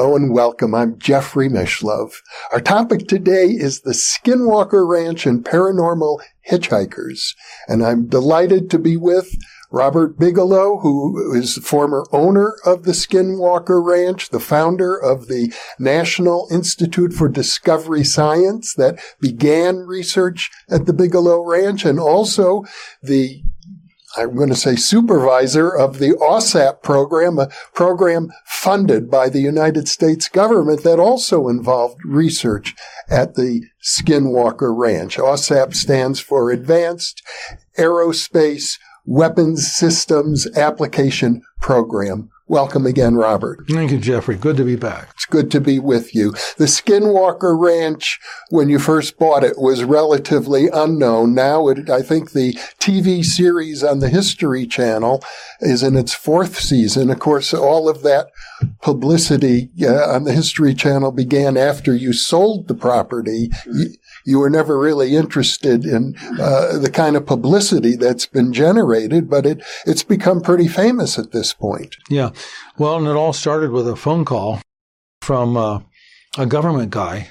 Hello and welcome. I'm Jeffrey Mishlove. Our topic today is the Skinwalker Ranch and paranormal hitchhikers. And I'm delighted to be with Robert Bigelow, who is the former owner of the Skinwalker Ranch, the founder of the National Institute for Discovery Science that began research at the Bigelow Ranch and also the I'm going to say supervisor of the AAWSAP program, a program funded by the United States government that also involved research at the Skinwalker Ranch. AAWSAP stands for Advanced Aerospace Weapons Systems Application Program. Welcome again, Robert. Thank you, Jeffrey. Good to be back. It's good to be with you. The Skinwalker Ranch, when you first bought it, was relatively unknown. Now, it, I think the TV series on the History Channel is in its fourth season. Of course, all of that publicity uh, on the History Channel began after you sold the property. You, you were never really interested in uh, the kind of publicity that's been generated, but it it's become pretty famous at this point. Yeah, well, and it all started with a phone call from uh, a government guy,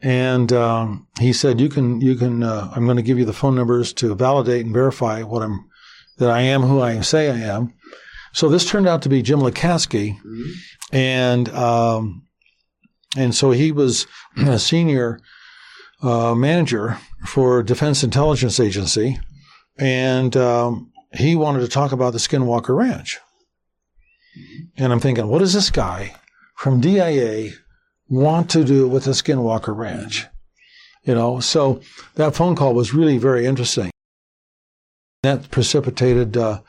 and um, he said, "You can, you can. Uh, I'm going to give you the phone numbers to validate and verify what I'm that I am who I say I am." So this turned out to be Jim Lacatski, mm-hmm. and um, and so he was a senior uh, manager for Defense Intelligence Agency, and um, he wanted to talk about the Skinwalker Ranch. And I'm thinking, what does this guy from DIA want to do with the Skinwalker Ranch? You know, so that phone call was really very interesting. That precipitated uh,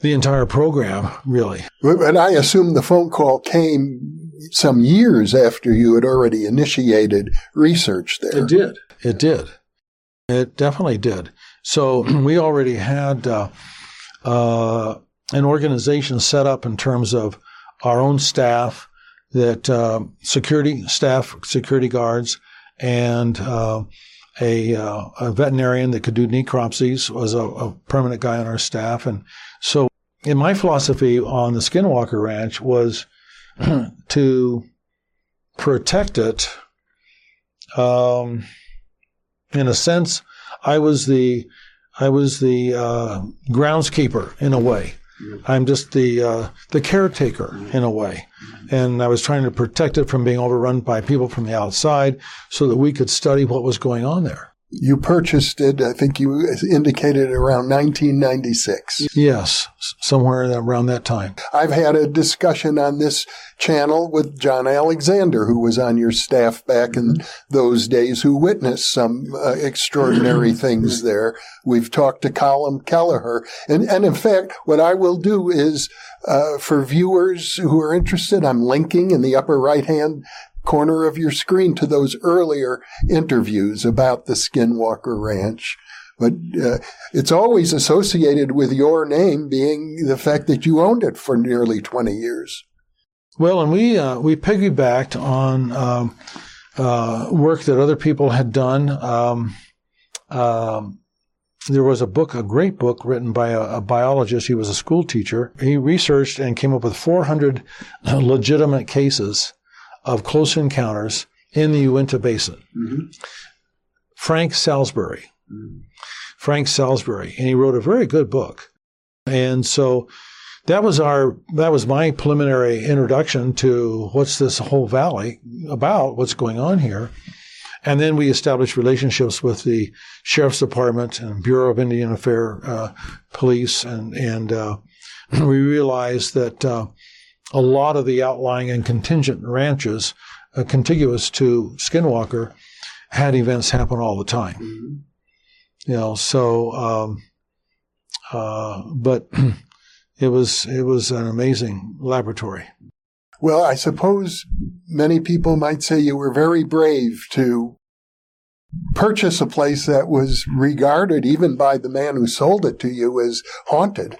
the entire program, really. And I assume the phone call came some years after you had already initiated research there. It did. It did. It definitely did. So we already had uh, uh, an organization set up in terms of our own staff, that uh, security staff, security guards, and uh, a, uh, a, veterinarian that could do necropsies was a, a permanent guy on our staff, and so in my philosophy on the Skinwalker Ranch was to protect it. Um, in a sense, I was the I was the uh, groundskeeper in a way. I'm just the uh, the caretaker in a way, and I was trying to protect it from being overrun by people from the outside, so that we could study what was going on there. You purchased it, I think you indicated around 1996. Yes, somewhere around that time. I've had a discussion on this channel with John Alexander, who was on your staff back in those days, who witnessed some uh, extraordinary things there. We've talked to Colin Kelleher. And, and in fact, what I will do is, uh, for viewers who are interested, I'm linking in the upper right hand corner of your screen to those earlier interviews about the Skinwalker Ranch. But uh, it's always associated with your name being the fact that you owned it for nearly 20 years. Well, and we uh, we piggybacked on um, uh, work that other people had done. Um, um, there was a book, a great book written by a, a, biologist. He was a school teacher. He researched and came up with 400 legitimate cases of close encounters in the Uinta Basin. Mm-hmm. Frank Salisbury. Mm-hmm. Frank Salisbury. And he wrote a very good book. And so that was our that was my preliminary introduction to what's this whole valley about, what's going on here. And then we established relationships with the sheriff's department and Bureau of Indian Affairs, uh, police, and and uh, we realized that uh, a lot of the outlying and contingent ranches uh, contiguous to Skinwalker had events happen all the time. Mm-hmm. You know, so um, uh, but it was it was an amazing laboratory. Well, I suppose many people might say you were very brave to purchase a place that was regarded even by the man who sold it to you as haunted.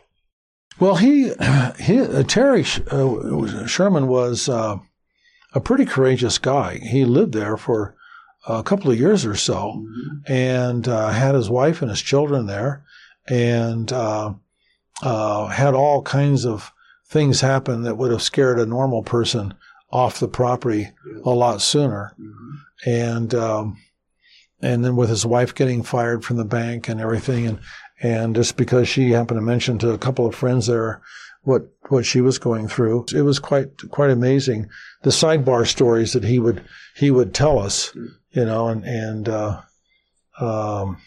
Well, he, he uh, Terry uh, Sherman was uh, a pretty courageous guy. He lived there for a couple of years or so, mm-hmm. and uh, had his wife and his children there, and uh, uh, had all kinds of things happen that would have scared a normal person off the property a lot sooner, mm-hmm. and um, and then with his wife getting fired from the bank and everything, and and just because she happened to mention to a couple of friends there what what she was going through, it was quite quite amazing. The sidebar stories that he would he would tell us, you know, and and uh, um,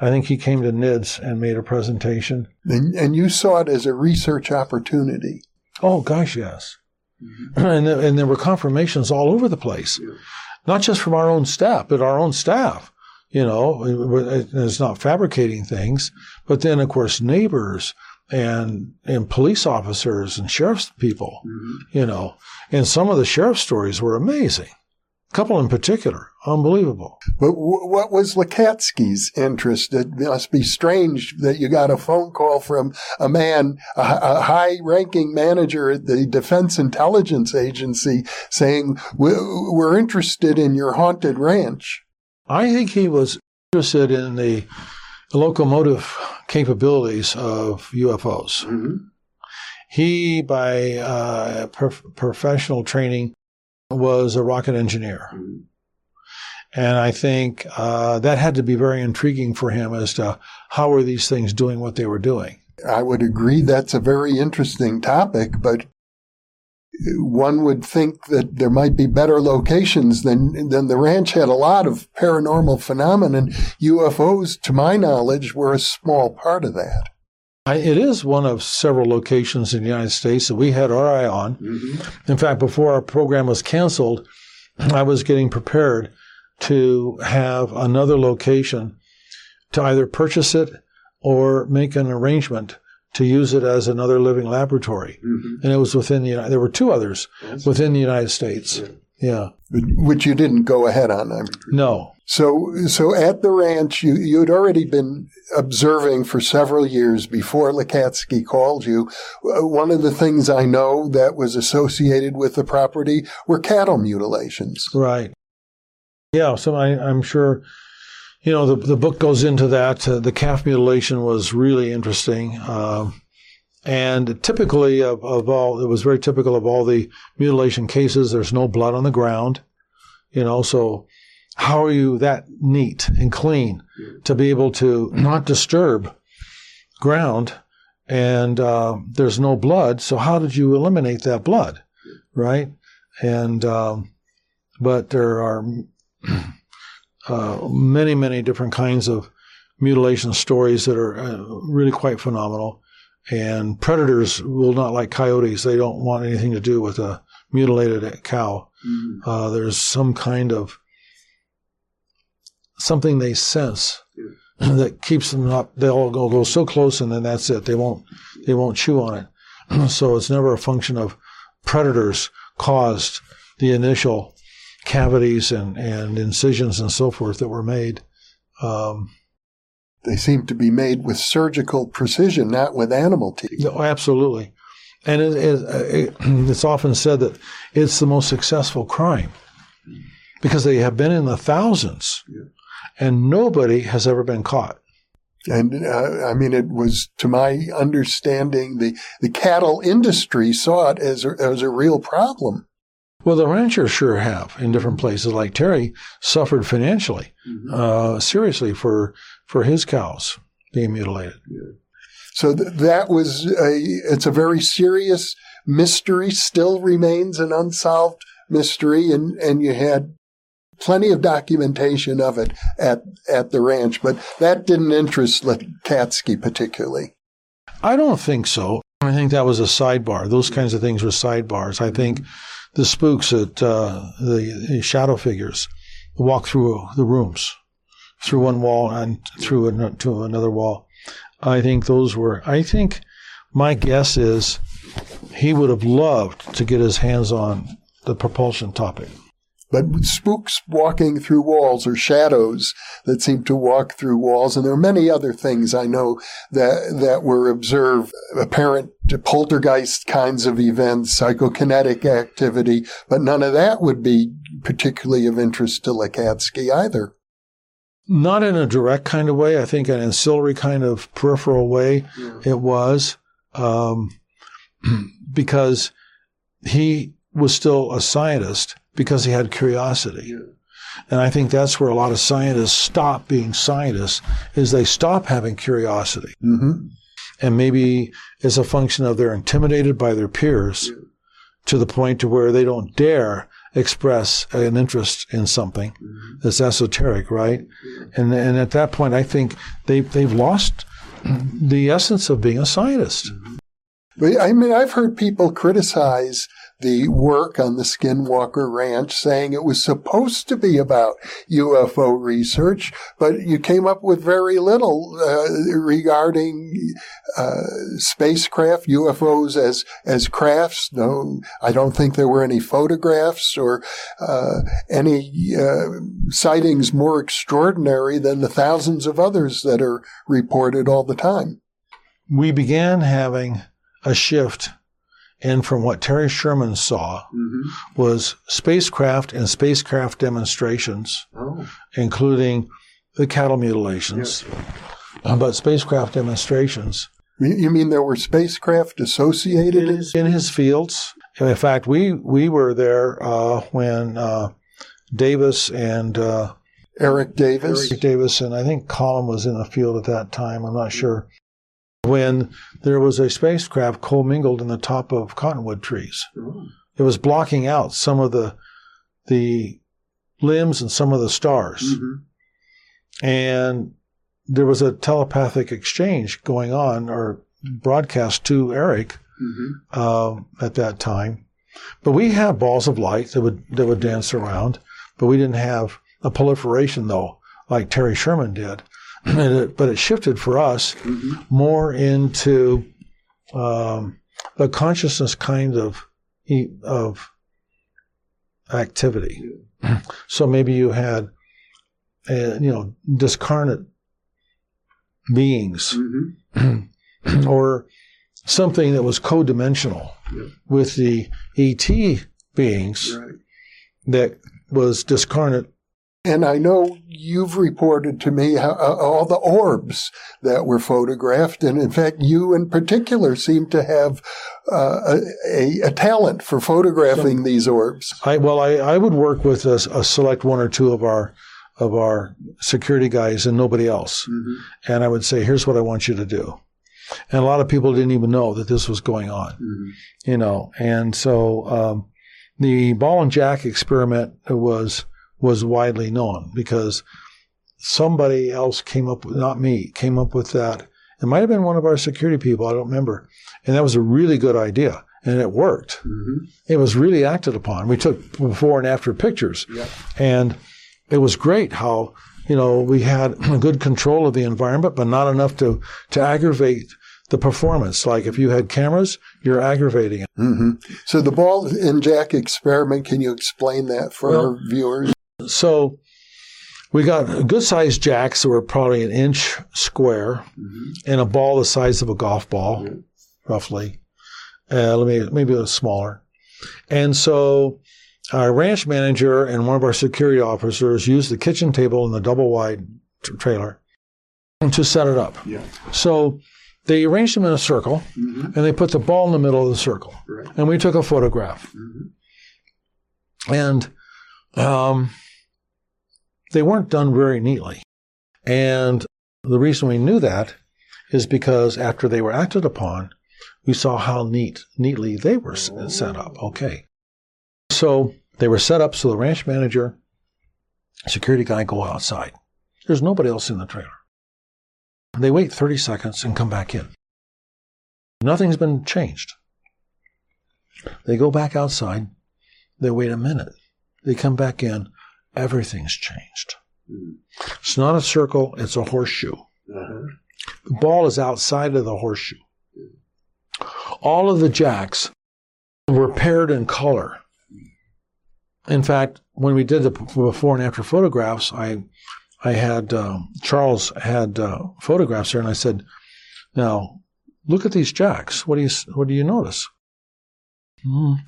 I think he came to NIDS and made a presentation. And, and you saw it as a research opportunity. Oh gosh, yes. Mm-hmm. And, and there were confirmations all over the place. Yeah not just from our own staff, but our own staff. You know, it's not fabricating things, but then of course neighbors and and police officers and sheriff's people. Mm-hmm. You know, and some of the sheriff stories were amazing. A couple in particular, unbelievable. But w- what was Lacatski's interest? It must be strange that you got a phone call from a man, a, a high-ranking manager at the Defense Intelligence Agency, saying, "We're interested in your haunted ranch." I think he was interested in the locomotive capabilities of UFOs. Mm-hmm. He, by uh, prof- professional training, was a rocket engineer. Mm-hmm. And I think uh, that had to be very intriguing for him as to how were these things doing what they were doing. I would agree that's a very interesting topic, but one would think that there might be better locations than than the ranch had a lot of paranormal phenomenon. UFOs, to my knowledge, were a small part of that. I, it is one of several locations in the United States that we had our eye on. Mm-hmm. In fact, before our program was canceled, I was getting prepared to have another location to either purchase it or make an arrangement to use it as another living laboratory. Mm-hmm. And it was within the United, there were two others yes. within the United States. Yeah. yeah. Which you didn't go ahead on. I'm no. So, so at the ranch, you, you'd already been observing for several years before Lacatski called you. Uh, one of the things I know that was associated with the property were cattle mutilations. Right. Yeah. So I, I'm sure, you know, the, the book goes into that. Uh, the calf mutilation was really interesting. Uh, and typically of, of all, it was very typical of all the mutilation cases. There's no blood on the ground, you know, so how are you that neat and clean to be able to not disturb ground and uh, there's no blood so how did you eliminate that blood right and um, but there are uh, many many different kinds of mutilation stories that are uh, really quite phenomenal and predators will not like coyotes they don't want anything to do with a mutilated cow mm-hmm. there's some kind of something they sense that keeps them up. They'll go, go so close, and then that's it. They won't they won't chew on it. so it's never a function of predators caused the initial cavities and, and incisions and so forth that were made. Um, they seem to be made with surgical precision, not with animal teeth. No, absolutely. And it, it, it's often said that it's the most successful crime because they have been in the thousands. And nobody has ever been caught. And uh, I mean, it was, to my understanding, the, the cattle industry saw it as a, as a real problem. Well, the ranchers sure have in different places. Like Terry suffered financially, mm-hmm. uh, seriously for for his cows being mutilated. Yeah. So th- that was a. It's a very serious mystery. Still remains an unsolved mystery, and and you had plenty of documentation of it at, at the ranch, but that didn't interest Lacatski particularly. I don't think so. I think that was a sidebar. Those kinds of things were sidebars. I think the spooks at uh, the, the, shadow figures walk through the rooms, through one wall and through an, to another wall. I think those were. I think my guess is he would have loved to get his hands on the propulsion topic. But spooks walking through walls or shadows that seem to walk through walls. And there are many other things I know that, that were observed, apparent poltergeist kinds of events, psychokinetic activity, but none of that would be particularly of interest to Lacatski either. Not in a direct kind of way. I think an ancillary kind of peripheral way yeah. it was, um, because he was still a scientist because he had curiosity. Yeah. And I think that's where a lot of scientists stop being scientists is they stop having curiosity. Mm-hmm. And maybe it's a function of they're intimidated by their peers yeah. to the point to where they don't dare express an interest in something mm-hmm. that's esoteric, right? Yeah. And and at that point, I think they they've lost the essence of being a scientist. Mm-hmm. I mean, I've heard people criticize the work on the Skinwalker Ranch saying it was supposed to be about UFO research, but you came up with very little uh, regarding uh, spacecraft, UFOs as as crafts. No, I don't think there were any photographs or uh, any uh, sightings more extraordinary than the thousands of others that are reported all the time. We began having a shift and from what Terry Sherman saw mm-hmm. was spacecraft and spacecraft demonstrations, oh. including the cattle mutilations, uh, but spacecraft demonstrations. You mean there were spacecraft associated in his, in his fields? In fact, we we were there uh, when uh, Davis and uh, Eric Davis, Eric Davis, and I think Colin was in the field at that time. I'm not sure when there was a spacecraft commingled in the top of cottonwood trees. It was blocking out some of the the limbs and some of the stars. Mm-hmm. And there was a telepathic exchange going on or broadcast to Eric mm-hmm. uh, at that time. But we had balls of light that would that would dance around, but we didn't have a proliferation though, like Terry Sherman did. It, but it shifted for us mm-hmm. more into um, the consciousness kind of of activity. Yeah. So maybe you had, uh, you know, discarnate beings, mm-hmm. or something that was co-dimensional yeah. with the ET beings right. that was discarnate and I know you've reported to me how, uh, all the orbs that were photographed. And in fact, you in particular seem to have uh, a, a, talent for photographing so, these orbs. I, well, I, I would work with a, a, select one or two of our of our security guys and nobody else. Mm-hmm. And I would say, here's what I want you to do. And a lot of people didn't even know that this was going on, mm-hmm. you know. And so um, the ball and jack experiment was was widely known because somebody else came up with, not me, came up with that. It might have been one of our security people, I don't remember. And that was a really good idea. And it worked. Mm-hmm. It was really acted upon. We took before and after pictures. And it was great how, you know, we had good control of the environment, but not enough to, to aggravate the performance. Like if you had cameras, you're aggravating it. Mm-hmm. So the ball and jack experiment, can you explain that for well, our viewers? So we got good sized jacks that were probably an inch square mm-hmm. and a ball the size of a golf ball, yeah. roughly. Uh, maybe, maybe a little smaller. And so our ranch manager and one of our security officers used the kitchen table in the double wide t- trailer to set it up. Yeah. So they arranged them in a circle mm-hmm. and they put the ball in the middle of the circle. Right. And we took a photograph. Mm-hmm. And um, they weren't done very neatly. And the reason we knew that is because after they were acted upon, we saw how neat, neatly they were set up. Okay. So they were set up so the ranch manager, security guy go outside. There's nobody else in the trailer. They wait 30 seconds and come back in. Nothing's been changed. They go back outside. They wait a minute. They come back in everything's changed. Mm. It's not a circle, it's a horseshoe. Uh-huh. The ball is outside of the horseshoe. All of the jacks were paired in color. In fact, when we did the before and after photographs, I I had uh, Charles had uh, photographs there, and I said, "Now look at these jacks. What do you what do you notice?" Mm.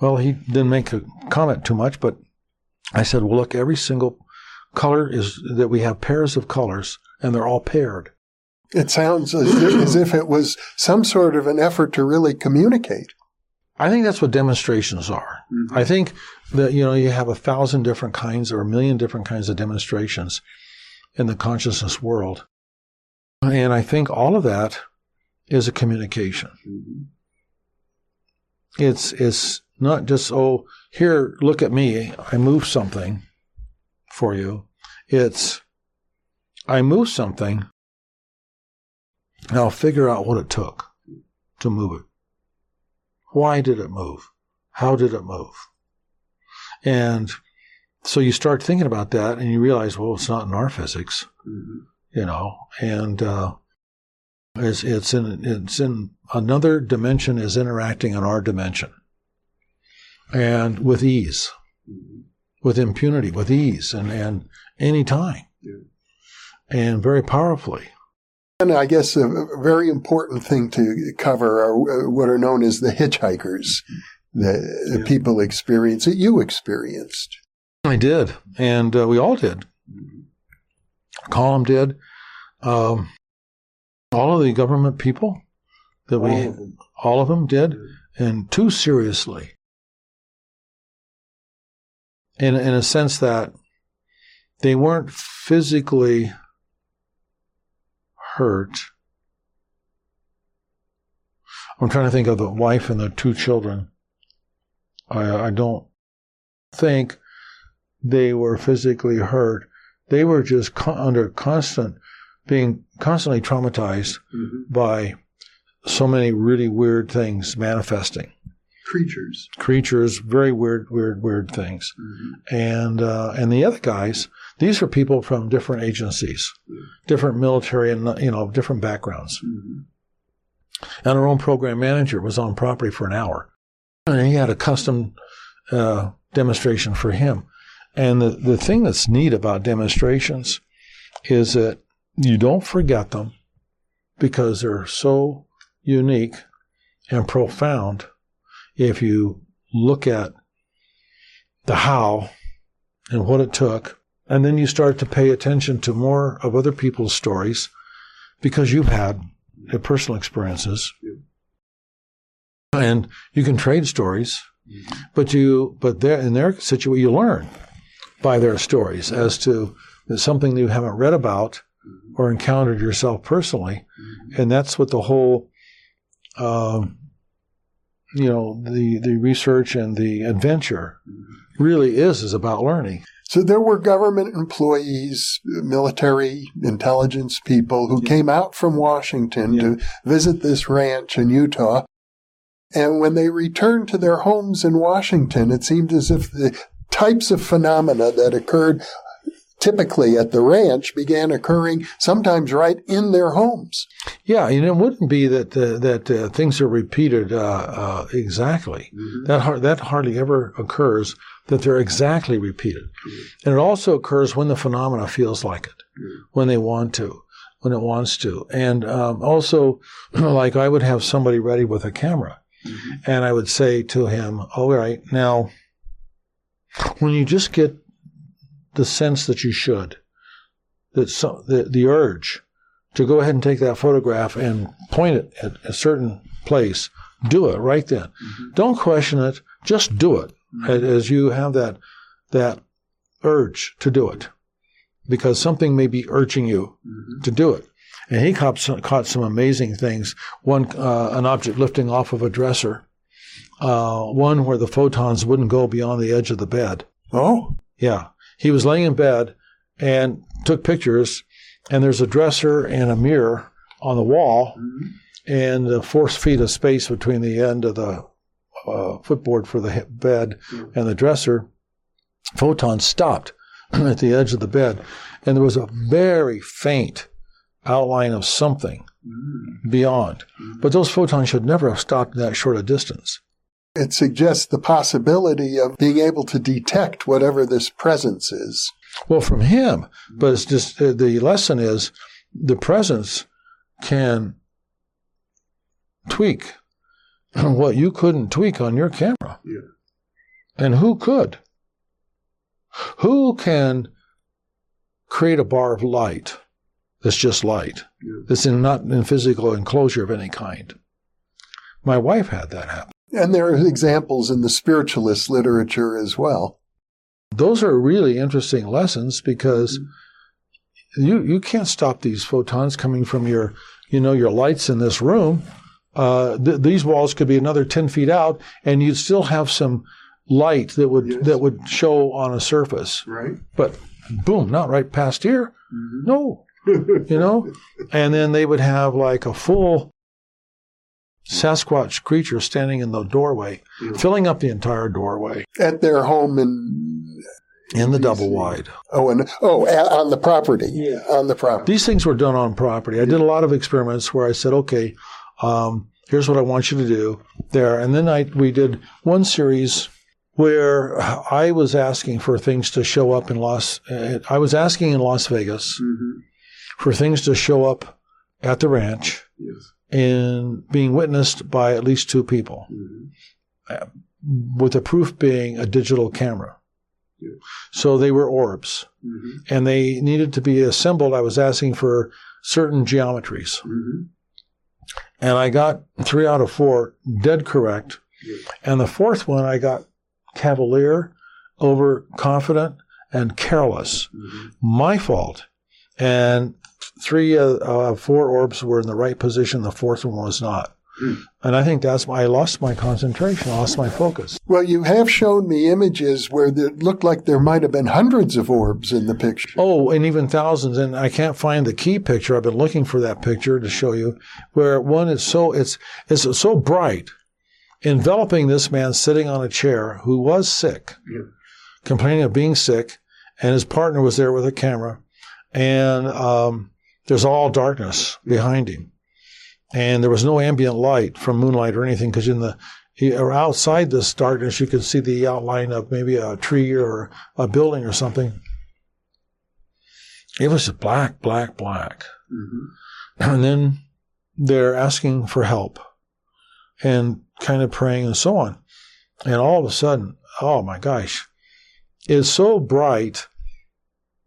Well, he didn't make a comment too much, but I said, "Well, look, every single color is that we have pairs of colors, and they're all paired." It sounds as, as if it was some sort of an effort to really communicate. I think that's what demonstrations are. Mm-hmm. I think that you know you have a thousand different kinds or a million different kinds of demonstrations in the consciousness world, and I think all of that is a communication. Mm-hmm. It's it's not just oh here look at me I move something for you. It's I move something. Now figure out what it took to move it. Why did it move? How did it move? And so you start thinking about that and you realize, well, it's not in our physics, mm-hmm. you know, and, uh, it's, it's in, it's in another dimension is interacting in our dimension and with ease, mm-hmm. with impunity, with ease and, and any time yeah. and very powerfully. And I guess a very important thing to cover are uh, what are known as the hitchhikers, the, the yeah. people experience that you experienced. I did, and uh, we all did. Colin did. Um, all of the government people that we, all of them, all of them did, and too seriously. In in a sense that they weren't physically hurt. I'm trying to think of the wife and the two children. I, I don't think they were physically hurt. They were just co- under constant, being constantly traumatized mm-hmm. by so many really weird things manifesting. Creatures. Creatures, very weird, weird, weird things. Mm-hmm. And uh, and the other guys, these are people from different agencies, different military and you know different backgrounds. Mm-hmm. And our own program manager was on property for an hour, and he had a custom uh, demonstration for him. And the the thing that's neat about demonstrations is that you don't forget them because they're so unique and profound. If you look at the how and what it took and then you start to pay attention to more of other people's stories because you've had personal experiences. And you can trade stories, but you, but in their situation, you learn by their stories as to something that you haven't read about or encountered yourself personally. And that's what the whole, um, you know, the, the research and the adventure really is, is about learning. So there were government employees, military intelligence people who yeah. came out from Washington yeah. to visit this ranch in Utah. And when they returned to their homes in Washington, it seemed as if the types of phenomena that occurred typically at the ranch began occurring sometimes right in their homes. Yeah, and it wouldn't be that uh, that uh, things are repeated uh, uh exactly. Mm-hmm. That that hardly ever occurs that they're exactly repeated. Mm-hmm. And it also occurs when the phenomena feels like it, mm-hmm. when they want to, when it wants to. And um, also, like I would have somebody ready with a camera, mm-hmm. and I would say to him, "All right, now, when you just get the sense that you should, that so, the, the urge to go ahead and take that photograph and point it at a certain place, do it right then. Mm-hmm. Don't question it, just do it mm-hmm. as you have that that urge to do it, because something may be urging you mm-hmm. to do it. And he caught some, caught some amazing things. One, uh, an object lifting off of a dresser. Uh, one where the photons wouldn't go beyond the edge of the bed. Oh, yeah. He was laying in bed and took pictures. And there's a dresser and a mirror on the wall, mm-hmm. and the four feet of space between the end of the uh, footboard for the bed mm-hmm. and the dresser, photon stopped at the edge of the bed, and there was a very faint outline of something mm-hmm. beyond. But those photons should never have stopped that short a distance. It suggests the possibility of being able to detect whatever this presence is. Well, from him, but it's just uh, the lesson is the presence can tweak what you couldn't tweak on your camera. Yeah. And who could? Who can create a bar of light that's just light, Yeah. that's in, not in physical enclosure of any kind? My wife had that happen. And there are examples in the spiritualist literature as well. Those are really interesting lessons because you you can't stop these photons coming from your you know your lights in this room. Uh, th- these walls could be another ten feet out, and you'd still have some light that would Yes. that would show on a surface. Right. But boom, not right past here. No, you know. And then they would have like a full Sasquatch creature standing in the doorway, Yeah. filling up the entire doorway At their home in in the double wide. oh and oh on the property. Yeah. On the property. These things were done on property. I did a lot of experiments where I said, okay, um, here's what I want you to do there. And then I, we did one series where I was asking for things to show up in Las, uh, I was asking in Las Vegas Mm-hmm. for things to show up at the ranch Yes. And being witnessed by at least two people Mm-hmm. with the proof being a digital camera. Yeah. So they were orbs Mm-hmm. and they needed to be assembled. I was asking for certain geometries. Mm-hmm. and I got three out of four dead correct. Yeah. And the fourth one, I got cavalier, overconfident, and careless. Mm-hmm. My fault. And three uh, uh, four orbs were in the right position. The fourth one was not. Hmm. And I think that's why I lost my concentration, I lost my focus. Well, you have shown me images where it looked like there might have been hundreds of orbs in the picture. Oh, and even thousands. And I can't find the key picture. I've been looking for that picture to show you where one is so, it's, it's so bright, enveloping this man sitting on a chair who was sick, Yeah. complaining of being sick, and his partner was there with a camera. And, um, there's all darkness behind him. And there was no ambient light from moonlight or anything because in the, he- or outside this darkness, you could see the outline of maybe a tree or a building or something. It was just black, black, black. Mm-hmm. And then they're asking for help and kind of praying and so on. And all of a sudden, oh my gosh, it's so bright.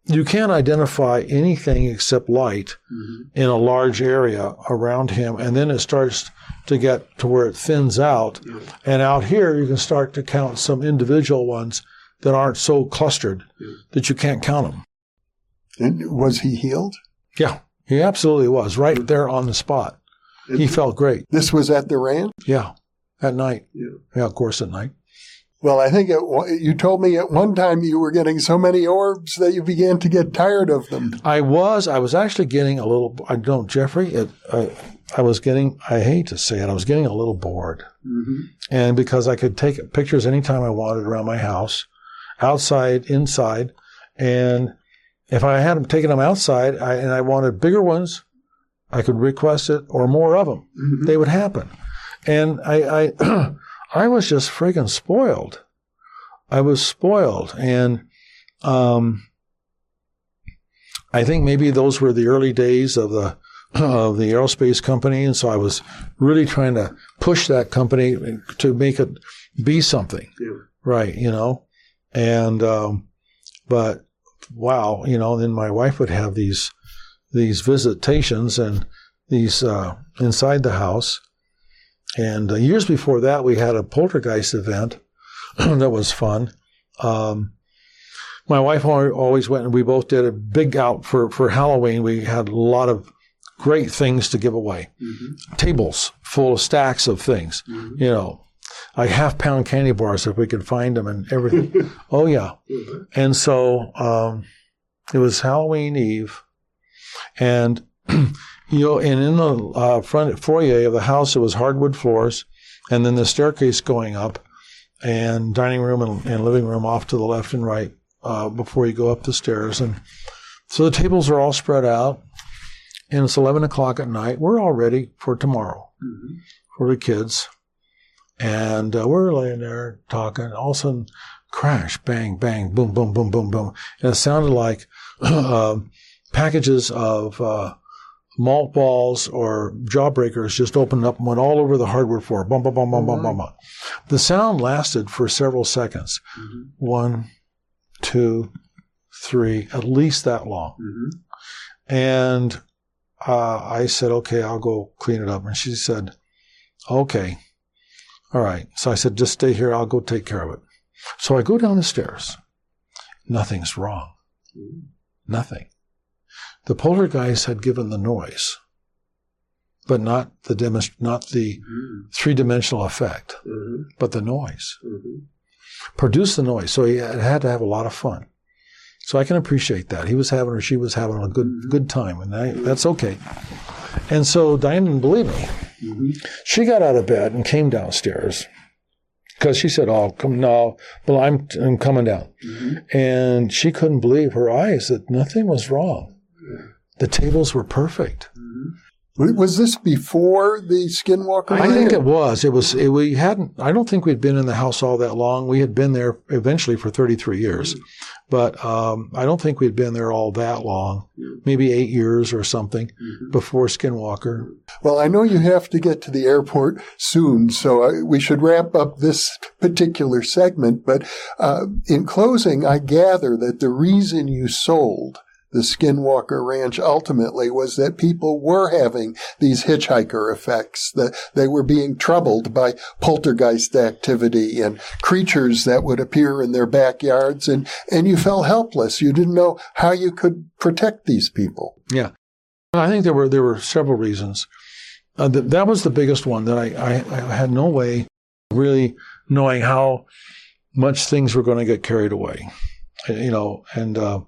You can't identify anything except light Mm-hmm. in a large area around him. And then it starts to get to where it thins out. Yeah. And out here, you can start to count some individual ones that aren't so clustered Yeah. that you can't count them. And was he healed? Yeah, he absolutely was right there on the spot. He felt great. This was at the ranch? Yeah, at night. Yeah. Yeah, of course, at night. Well, I think it, you told me at one time you were getting so many orbs that you began to get tired of them. I was, I was actually getting a little. I don't, Jeffrey. It, I, I was getting. I hate to say it. I was getting a little bored, Mm-hmm. and because I could take pictures anytime I wanted around my house, outside, inside, and if I had them taking them outside, I, and I wanted bigger ones, I could request it or more of them. Mm-hmm. they would happen. And I, I, I was just friggin' spoiled. I was spoiled. And, um, I think maybe those were the early days of the, of the aerospace company. And so I was really trying to push that company to make it be something. Yeah. Right. You know, and, um, but wow, you know, then my wife would have these, these visitations and these, uh, inside the house. And uh, years before that, we had a poltergeist event that was fun. Um, my wife always went, and we both did a big out for, for Halloween. We had a lot of great things to give away. Mm-hmm. Tables full of stacks of things, Mhm. you know, like half pound candy bars if we could find them and everything. oh, yeah. And so um, it was Halloween Eve, and you know, and in the uh, front foyer of the house, it was hardwood floors, and then the staircase going up, and dining room and, and living room off to the left and right uh, before you go up the stairs, and so the tables are all spread out, and it's eleven o'clock at night. We're all ready for tomorrow Mm-hmm. for the kids. And uh, we're laying there talking. All of a sudden, crash, bang, bang, boom, boom, boom, boom, boom. And it sounded like uh, packages of uh, malt balls or jawbreakers just opened up and went all over the hardwood floor. Bum, bum, bum, bum, bum, bum, bum. The sound lasted for several seconds. Mm-hmm. One, two, three, at least that long. Mm-hmm. And uh, I said, okay, I'll go clean it up. And she said, okay. All right. So I said, just stay here. I'll go take care of it. So I go down the stairs. Nothing's wrong. Mm-hmm. Nothing. The poltergeist had given the noise, but not the demonst- not the mm-hmm. three dimensional effect, mm-hmm. but the noise. Mm-hmm. Produced the noise. So he had, to have a lot of fun. So I can appreciate that. He was having or she was having a good good time, and I, that's okay. And so Diane didn't believe me. She got out of bed and came downstairs because she said, "Oh, come no, well, I'm I'm coming down," and she couldn't believe her eyes that nothing was wrong. The tables were perfect. Was this before the Skinwalker? I think it was. It was. It, we hadn't. I don't think we'd been in the house all that long. We had been there eventually for 33 years, but um, I don't think we'd been there all that long. Maybe eight years or something before Skinwalker. Well, I know you have to get to the airport soon, so I, we should wrap up this particular segment. But uh, in closing, I gather that the reason you sold the Skinwalker Ranch ultimately was that people were having these hitchhiker effects, that they were being troubled by poltergeist activity and creatures that would appear in their backyards, and, and you felt helpless. You didn't know how you could protect these people. Yeah, I think there were there were several reasons. Uh, th- that was the biggest one that I, I, I had no way really knowing how much things were going to get carried away, you know, and uh,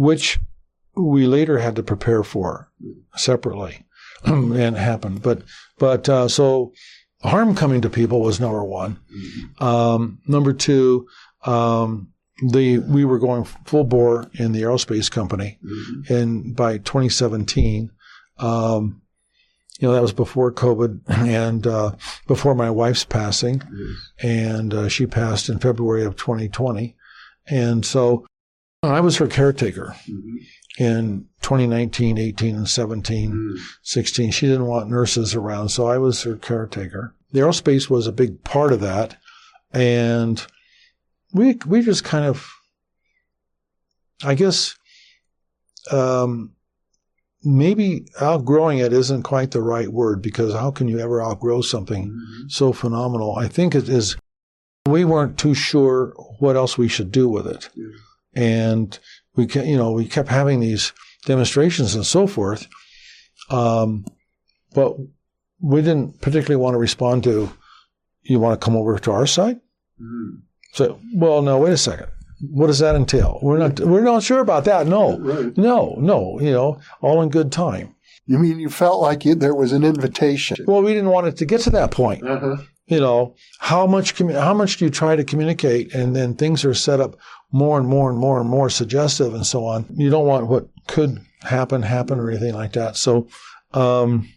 which we later had to prepare for separately, and it happened. But but uh, so harm coming to people was number one. Um, number two, um, the we were going full bore in the aerospace company, and by 2017, um, you know that was before COVID and uh, before my wife's passing, and uh, she passed in February of 2020, and so I was her caretaker mm-hmm. in 2019, 18, and 17, mm. 16. She didn't want nurses around, so I was her caretaker. The aerospace was a big part of that, and we we just kind of, I guess, um, maybe outgrowing it isn't quite the right word because how can you ever outgrow something mm-hmm. so phenomenal? I think it is. We weren't too sure what else we should do with it, and we ke- you know we kept having these demonstrations and so forth, um, but we didn't particularly want to respond to. You want to come over to our side? So, well, no, wait a second. What does that entail? We're not, we're not sure about that. No, no, no, you know, all in good time. You mean you felt like you, there was an invitation? Well, we didn't want it to get to that point. You know, how much, commu- how much do you try to communicate and then things are set up more and more and more and more suggestive and so on. You don't want what could happen, happen or anything like that. So, um,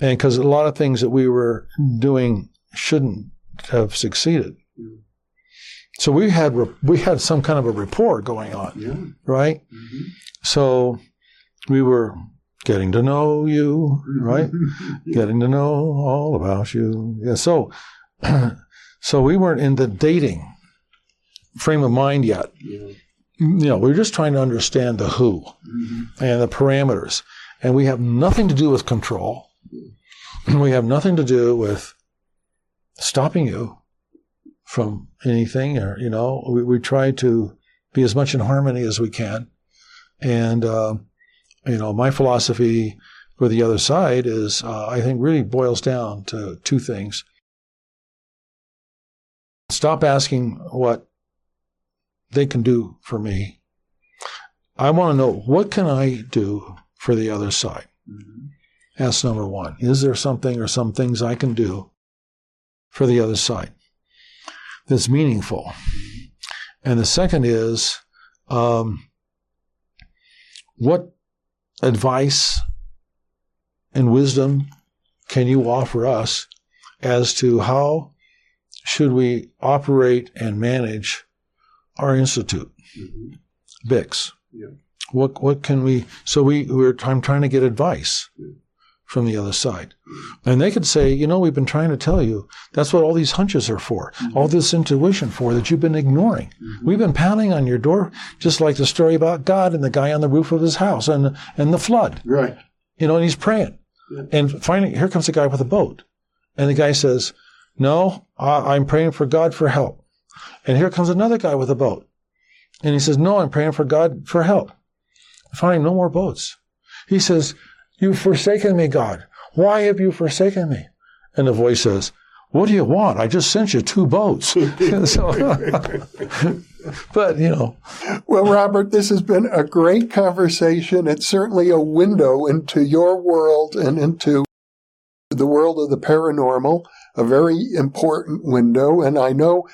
and because a lot of things that we were doing shouldn't have succeeded. So we had re- we had some kind of a rapport going on, right? So we were getting to know you, right? getting to know all about you. Yeah. So, so we weren't in the dating frame of mind yet. You know, we're just trying to understand the who and the parameters, and we have nothing to do with control. We have nothing to do with stopping you from anything, or you know, we, we try to be as much in harmony as we can, and. Uh, you know, my philosophy for the other side is, uh, I think, really boils down to two things. Stop asking what they can do for me. I want to know what can I do for the other side. That's number one. Is there something or some things I can do for the other side that's meaningful? And the second is, um, what advice and wisdom can you offer us as to how should we operate and manage our institute, Mm-hmm. BICS. Yeah. What what can we? So we we're I'm trying to get advice Yeah. from the other side, and they could say, you know, we've been trying to tell you that's what all these hunches are for, all this intuition for that you've been ignoring. We've been pounding on your door, just like the story about God and the guy on the roof of his house and and the flood Right. you know, and he's praying. Yeah. And finally, here comes a guy with a boat. And the guy says, No, I, I'm praying for God for help. And here comes another guy with a boat. And he says, No, I'm praying for God for help. Finally, no more boats. He says, You've forsaken me, God. Why have you forsaken me? And the voice says, What do you want? I just sent you two boats. so, but, you know, Well, Robert, this has been a great conversation. It's certainly a window into your world and into the world of the paranormal, a very important window. And I know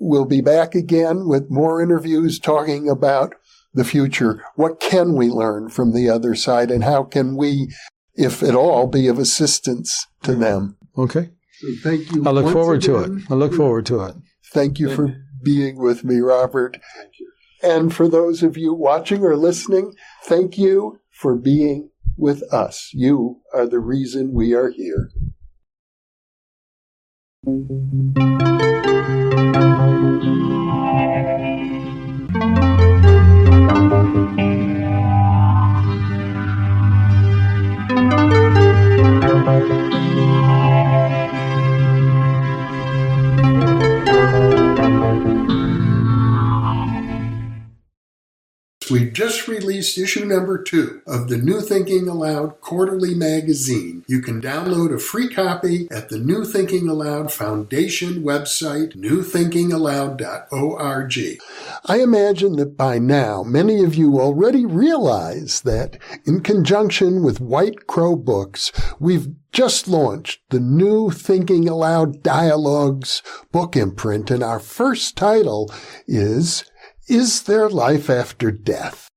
we'll be back again with more interviews talking about the future. What can we learn from the other side and how can we, if at all, be of assistance to them? okay. So thank you. I look once forward to it. I look forward to it. Thank you for being with me, Robert. And for those of you watching or listening, thank you for being with us. You are the reason we are here. Thank you. We've just released issue number two of the New Thinking Allowed quarterly magazine. You can download a free copy at the New Thinking Allowed Foundation website, newthinkingallowed.org. I imagine that by now many of you already realize that in conjunction with White Crow Books, we've just launched the new Thinking Allowed Dialogues book imprint, and our first title is is there life after death?